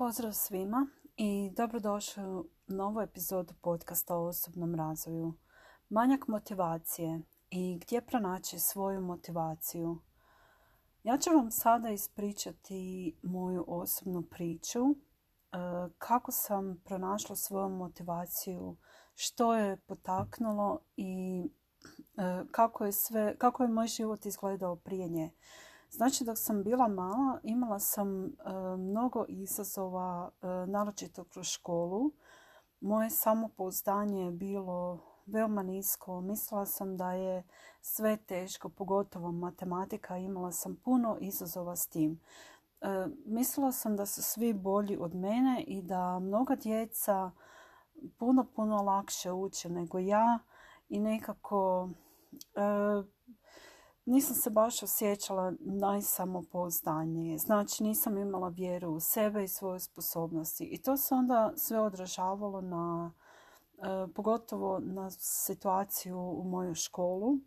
Pozdrav svima i dobrodošli u novu epizodu podcasta o osobnom razvoju. Manjak motivacije i gdje pronaći svoju motivaciju. Ja ću vam sada ispričati moju osobnu priču, e, kako sam pronašla svoju motivaciju, što je potaknulo i e, kako je, sve, kako je moj život izgledao prije nje. Znači dok sam bila mala imala sam e, mnogo izazova, e, naročito kroz školu. Moje samopouzdanje je bilo veoma nisko. Mislila sam da je sve teško, pogotovo matematika. Imala sam puno izazova s tim. E, mislila sam da su svi bolji od mene i da mnoga djeca puno, puno lakše uče nego ja i nekako nisam se baš osjećala najsamopouzdanije. Znači nisam imala vjeru u sebe i svoje sposobnosti. I to se onda sve odražavalo na, e, pogotovo na situaciju u mojoj školu,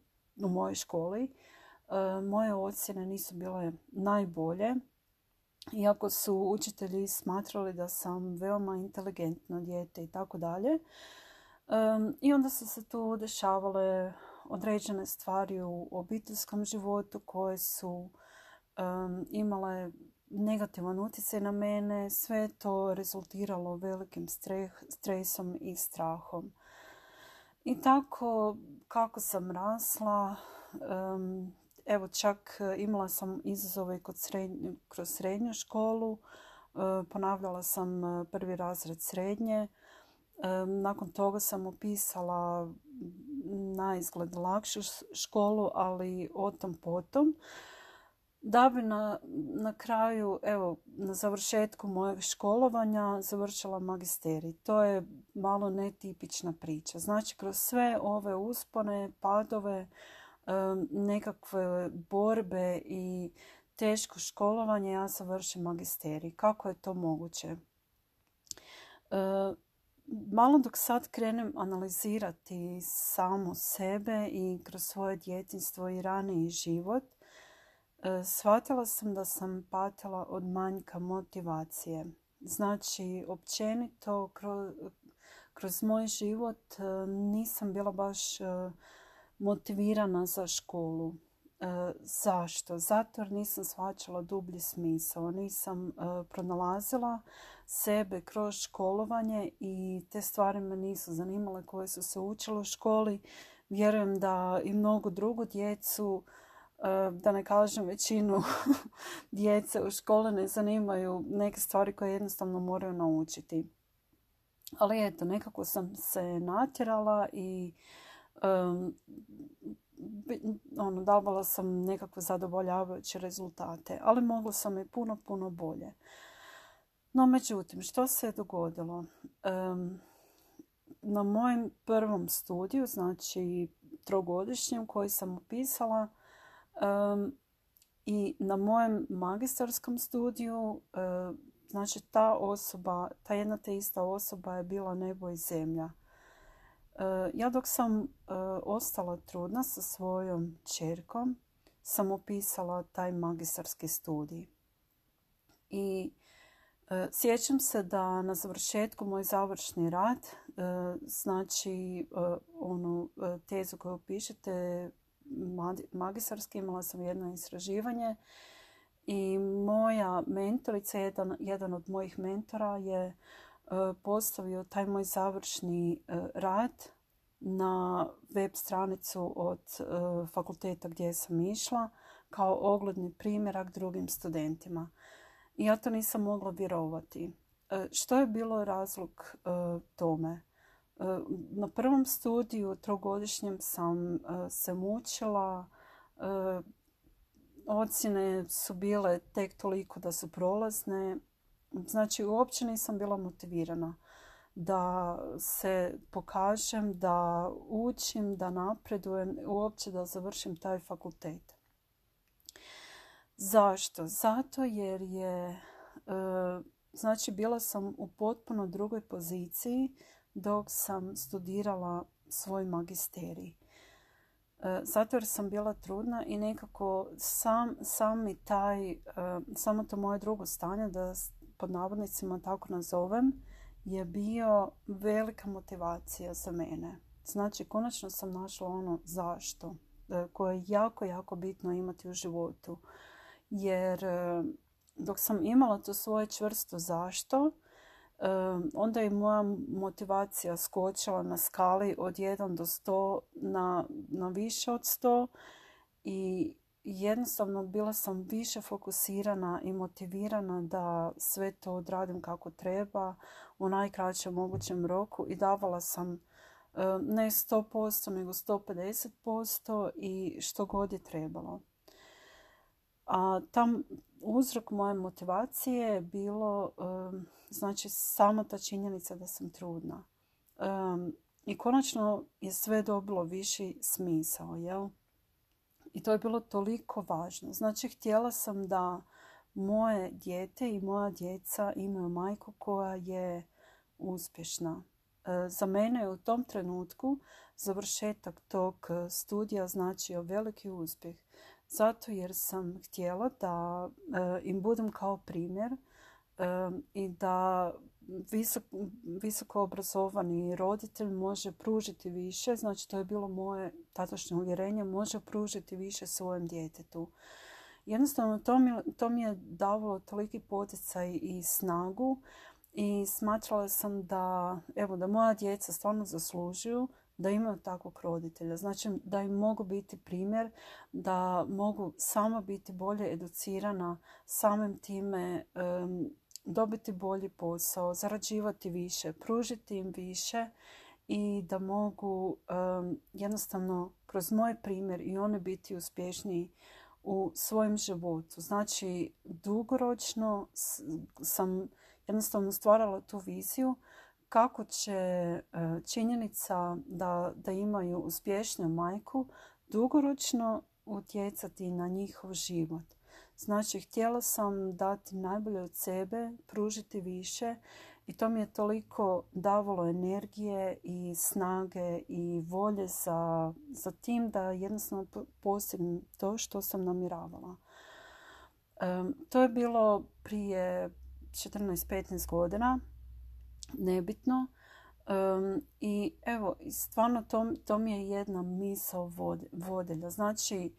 u mojoj školi. E, moje ocjene nisu bile najbolje. Iako su učitelji smatrali da sam veoma inteligentno dijete i tako dalje. E, I onda su se tu dešavale određene stvari u obiteljskom životu koje su imale negativan utjecaj na mene. Sve to rezultiralo velikim stresom i strahom. I tako kako sam rasla, evo čak imala sam izazove kod kroz srednju školu. ponavljala sam prvi razred srednje. nakon toga sam upisala na izgled lakšu školu, ali o tom potom. Da bi na, na kraju, evo, na završetku mojeg školovanja završila magisterij. To je malo netipična priča. Znači, kroz sve ove uspone, padove, nekakve borbe i teško školovanje, ja završim magisterij. Kako je to moguće? Malo dok sad krenem analizirati samo sebe i kroz svoje djetinstvo i raniji život, e, shvatila sam da sam patila od manjka motivacije. Znači, općenito kroz, kroz moj život e, nisam bila baš e, motivirana za školu. Zašto? Zato jer nisam shvaćala dublji smisao. Nisam pronalazila sebe kroz školovanje i te stvari me nisu zanimale koje su se učile u školi. Vjerujem da i mnogo drugu djecu, e, da ne kažem većinu djece u škole ne zanimaju neke stvari koje jednostavno moraju naučiti. Ali eto, nekako sam se natjerala i ono, davala sam nekakve zadovoljavajuće rezultate, ali mogla sam i puno, puno bolje. No, međutim, što se je dogodilo? na mojem prvom studiju, znači trogodišnjem koji sam upisala i na mojem magistarskom studiju, znači ta osoba, ta jedna te ista osoba je bila nebo i zemlja. Ja dok sam ostala trudna sa svojom čerkom, sam upisala taj magistarski studij. I E, sjećam se da na završetku moj završni rad, e, znači e, onu tezu koju pišete magistarski, imala sam jedno istraživanje i moja mentorica, jedan, jedan od mojih mentora je postavio taj moj završni rad na web stranicu od fakulteta gdje sam išla kao ogledni primjerak drugim studentima. I ja to nisam mogla vjerovati. E, što je bilo razlog e, tome? E, na prvom studiju trogodišnjem sam se mučila. Ocjene su bile tek toliko da su prolazne. Znači, uopće nisam bila motivirana da se pokažem, da učim, da napredujem, uopće da završim taj fakultet. Zašto? Zato jer je, e, znači bila sam u potpuno drugoj poziciji dok sam studirala svoj magisterij. E, zato jer sam bila trudna i nekako sam, sam taj, e, samo to moje drugo stanje da pod navodnicima tako nazovem, je bio velika motivacija za mene. Znači, konačno sam našla ono zašto, e, koje je jako, jako bitno imati u životu. Jer e, dok sam imala to svoje čvrsto zašto, e, onda je moja motivacija skočila na skali od 1 do 100 na, na više od 100 i jednostavno bila sam više fokusirana i motivirana da sve to odradim kako treba u najkraćem mogućem roku i davala sam e, ne 100% nego 150% i što god je trebalo. A tam uzrok moje motivacije je bilo e, znači samo ta činjenica da sam trudna. I konačno je sve dobilo viši smisao, jel? I to je bilo toliko važno. Znači, htjela sam da moje dijete i moja djeca imaju majku koja je uspješna. E, za mene je u tom trenutku završetak tog studija značio veliki uspjeh. Zato jer sam htjela da e, im budem kao primjer e, i da visoko, obrazovani roditelj može pružiti više, znači to je bilo moje tadašnje uvjerenje, može pružiti više svojem djetetu. Jednostavno to mi, to mi je davalo toliki poticaj i snagu i smatrala sam da, evo, da moja djeca stvarno zaslužuju da imaju takvog roditelja. Znači da im mogu biti primjer, da mogu sama biti bolje educirana, samim time dobiti bolji posao, zarađivati više, pružiti im više i da mogu jednostavno kroz moj primjer i oni biti uspješniji u svojem životu. Znači, dugoročno sam jednostavno stvarala tu viziju kako će e, činjenica da, da imaju uspješniju majku dugoročno utjecati na njihov život. Znači, htjela sam dati najbolje od sebe, pružiti više i to mi je toliko davalo energije i snage i volje za, za tim da jednostavno postignem to što sam namiravala. to je bilo prije 14-15 godina, nebitno. I evo, stvarno to, to mi je jedna misao vodelja. Znači,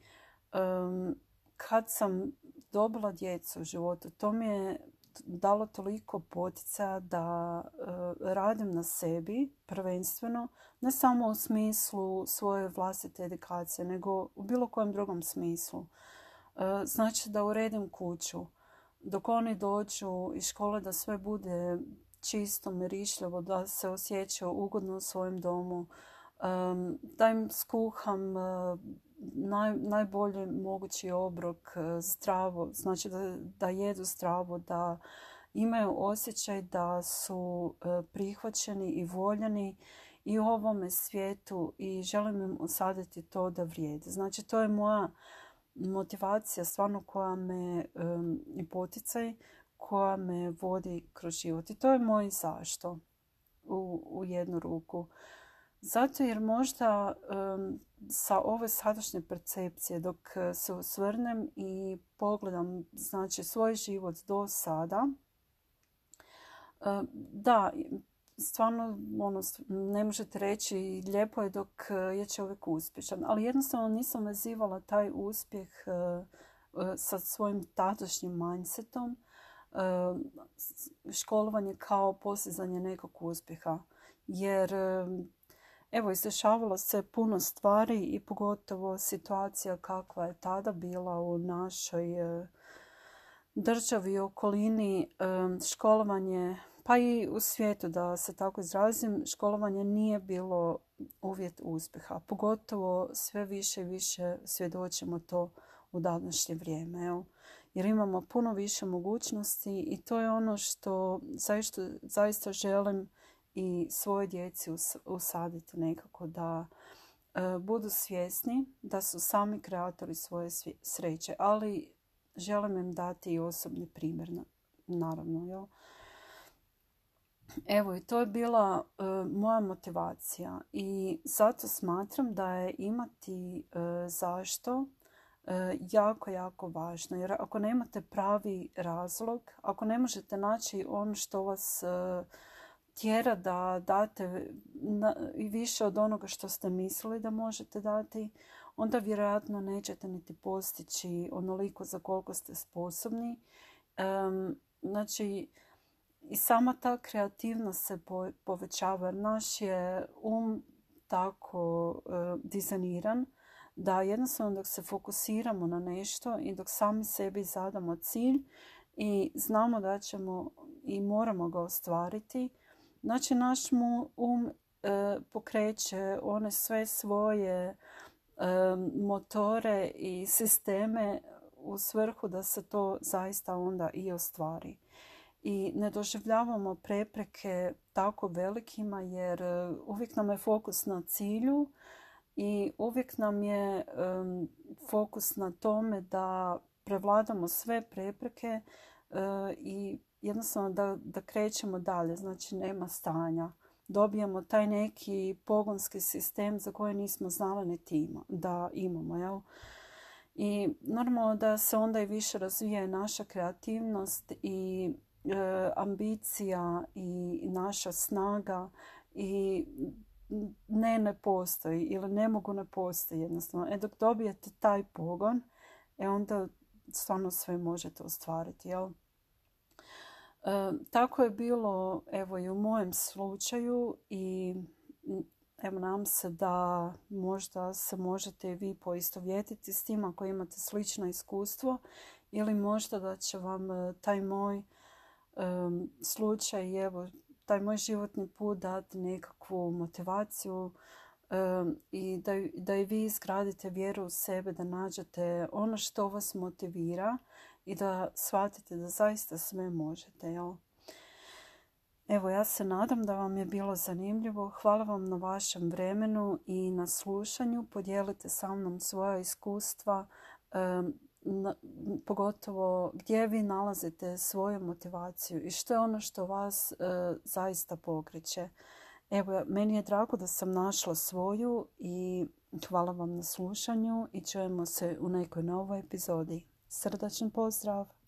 kad sam dobila djecu u životu, to mi je dalo toliko potica da e, radim na sebi prvenstveno, ne samo u smislu svoje vlastite edukacije, nego u bilo kojem drugom smislu. E, znači da uredim kuću, dok oni dođu iz škole da sve bude čisto, mirišljivo, da se osjećaju ugodno u svojem domu, da im skuham e, naj, najbolji mogući obrok e, zdravo, znači da, da jedu zdravo, da imaju osjećaj da su e, prihvaćeni i voljeni i u ovome svijetu i želim im usaditi to da vrijede. Znači to je moja motivacija stvarno koja me i poticaj koja me vodi kroz život. I to je moj zašto u, u jednu ruku. Zato jer možda sa ove sadašnje percepcije dok se osvrnem i pogledam znači, svoj život do sada, da, stvarno ono, ne možete reći lijepo je dok je čovjek uspješan, ali jednostavno nisam vezivala taj uspjeh sa svojim tadašnjim mindsetom, školovanje kao postizanje nekog uspjeha. Jer Evo, izdešavalo se puno stvari i pogotovo situacija kakva je tada bila u našoj e, državi i okolini. E, školovanje, pa i u svijetu da se tako izrazim, školovanje nije bilo uvjet uspjeha. Pogotovo sve više i više svjedočimo to u današnje vrijeme. Jer imamo puno više mogućnosti i to je ono što zaista, zaista želim i svoje djeci usaditi nekako da e, budu svjesni da su sami kreatori svoje sreće, ali želim im dati i osobni primjer, naravno. Jel? Evo i to je bila e, moja motivacija i zato smatram da je imati e, zašto jako, jako važno. Jer ako nemate pravi razlog, ako ne možete naći ono što vas tjera da date i više od onoga što ste mislili da možete dati, onda vjerojatno nećete niti postići onoliko za koliko ste sposobni. znači, i sama ta kreativnost se povećava. Naš je um tako uh, dizajniran da jednostavno dok se fokusiramo na nešto i dok sami sebi zadamo cilj i znamo da ćemo i moramo ga ostvariti, znači naš mu um e, pokreće one sve svoje e, motore i sisteme u svrhu da se to zaista onda i ostvari. I ne doživljavamo prepreke tako velikima jer e, uvijek nam je fokus na cilju i uvijek nam je fokus na tome da prevladamo sve prepreke i jednostavno da, da krećemo dalje, znači nema stanja. Dobijemo taj neki pogonski sistem za koji nismo znali niti da imamo. Jel? I normalno da se onda i više razvija naša kreativnost i e, ambicija i naša snaga i ne ne postoji ili ne mogu ne postoji jednostavno. E dok dobijete taj pogon, e onda stvarno sve možete ostvariti. Jel? E, tako je bilo evo i u mojem slučaju i evo nam se da možda se možete i vi poistovjetiti s tim ako imate slično iskustvo ili možda da će vam e, taj moj um, slučaj evo taj moj životni put dati nekakvu motivaciju i da, da i vi izgradite vjeru u sebe, da nađete ono što vas motivira i da shvatite da zaista sve možete. Jel? Evo, ja se nadam da vam je bilo zanimljivo. Hvala vam na vašem vremenu i na slušanju. Podijelite sa mnom svoja iskustva, pogotovo gdje vi nalazite svoju motivaciju i što je ono što vas e, zaista pokreće. Evo, meni je drago da sam našla svoju i hvala vam na slušanju i čujemo se u nekoj novoj epizodi. Srdačan pozdrav!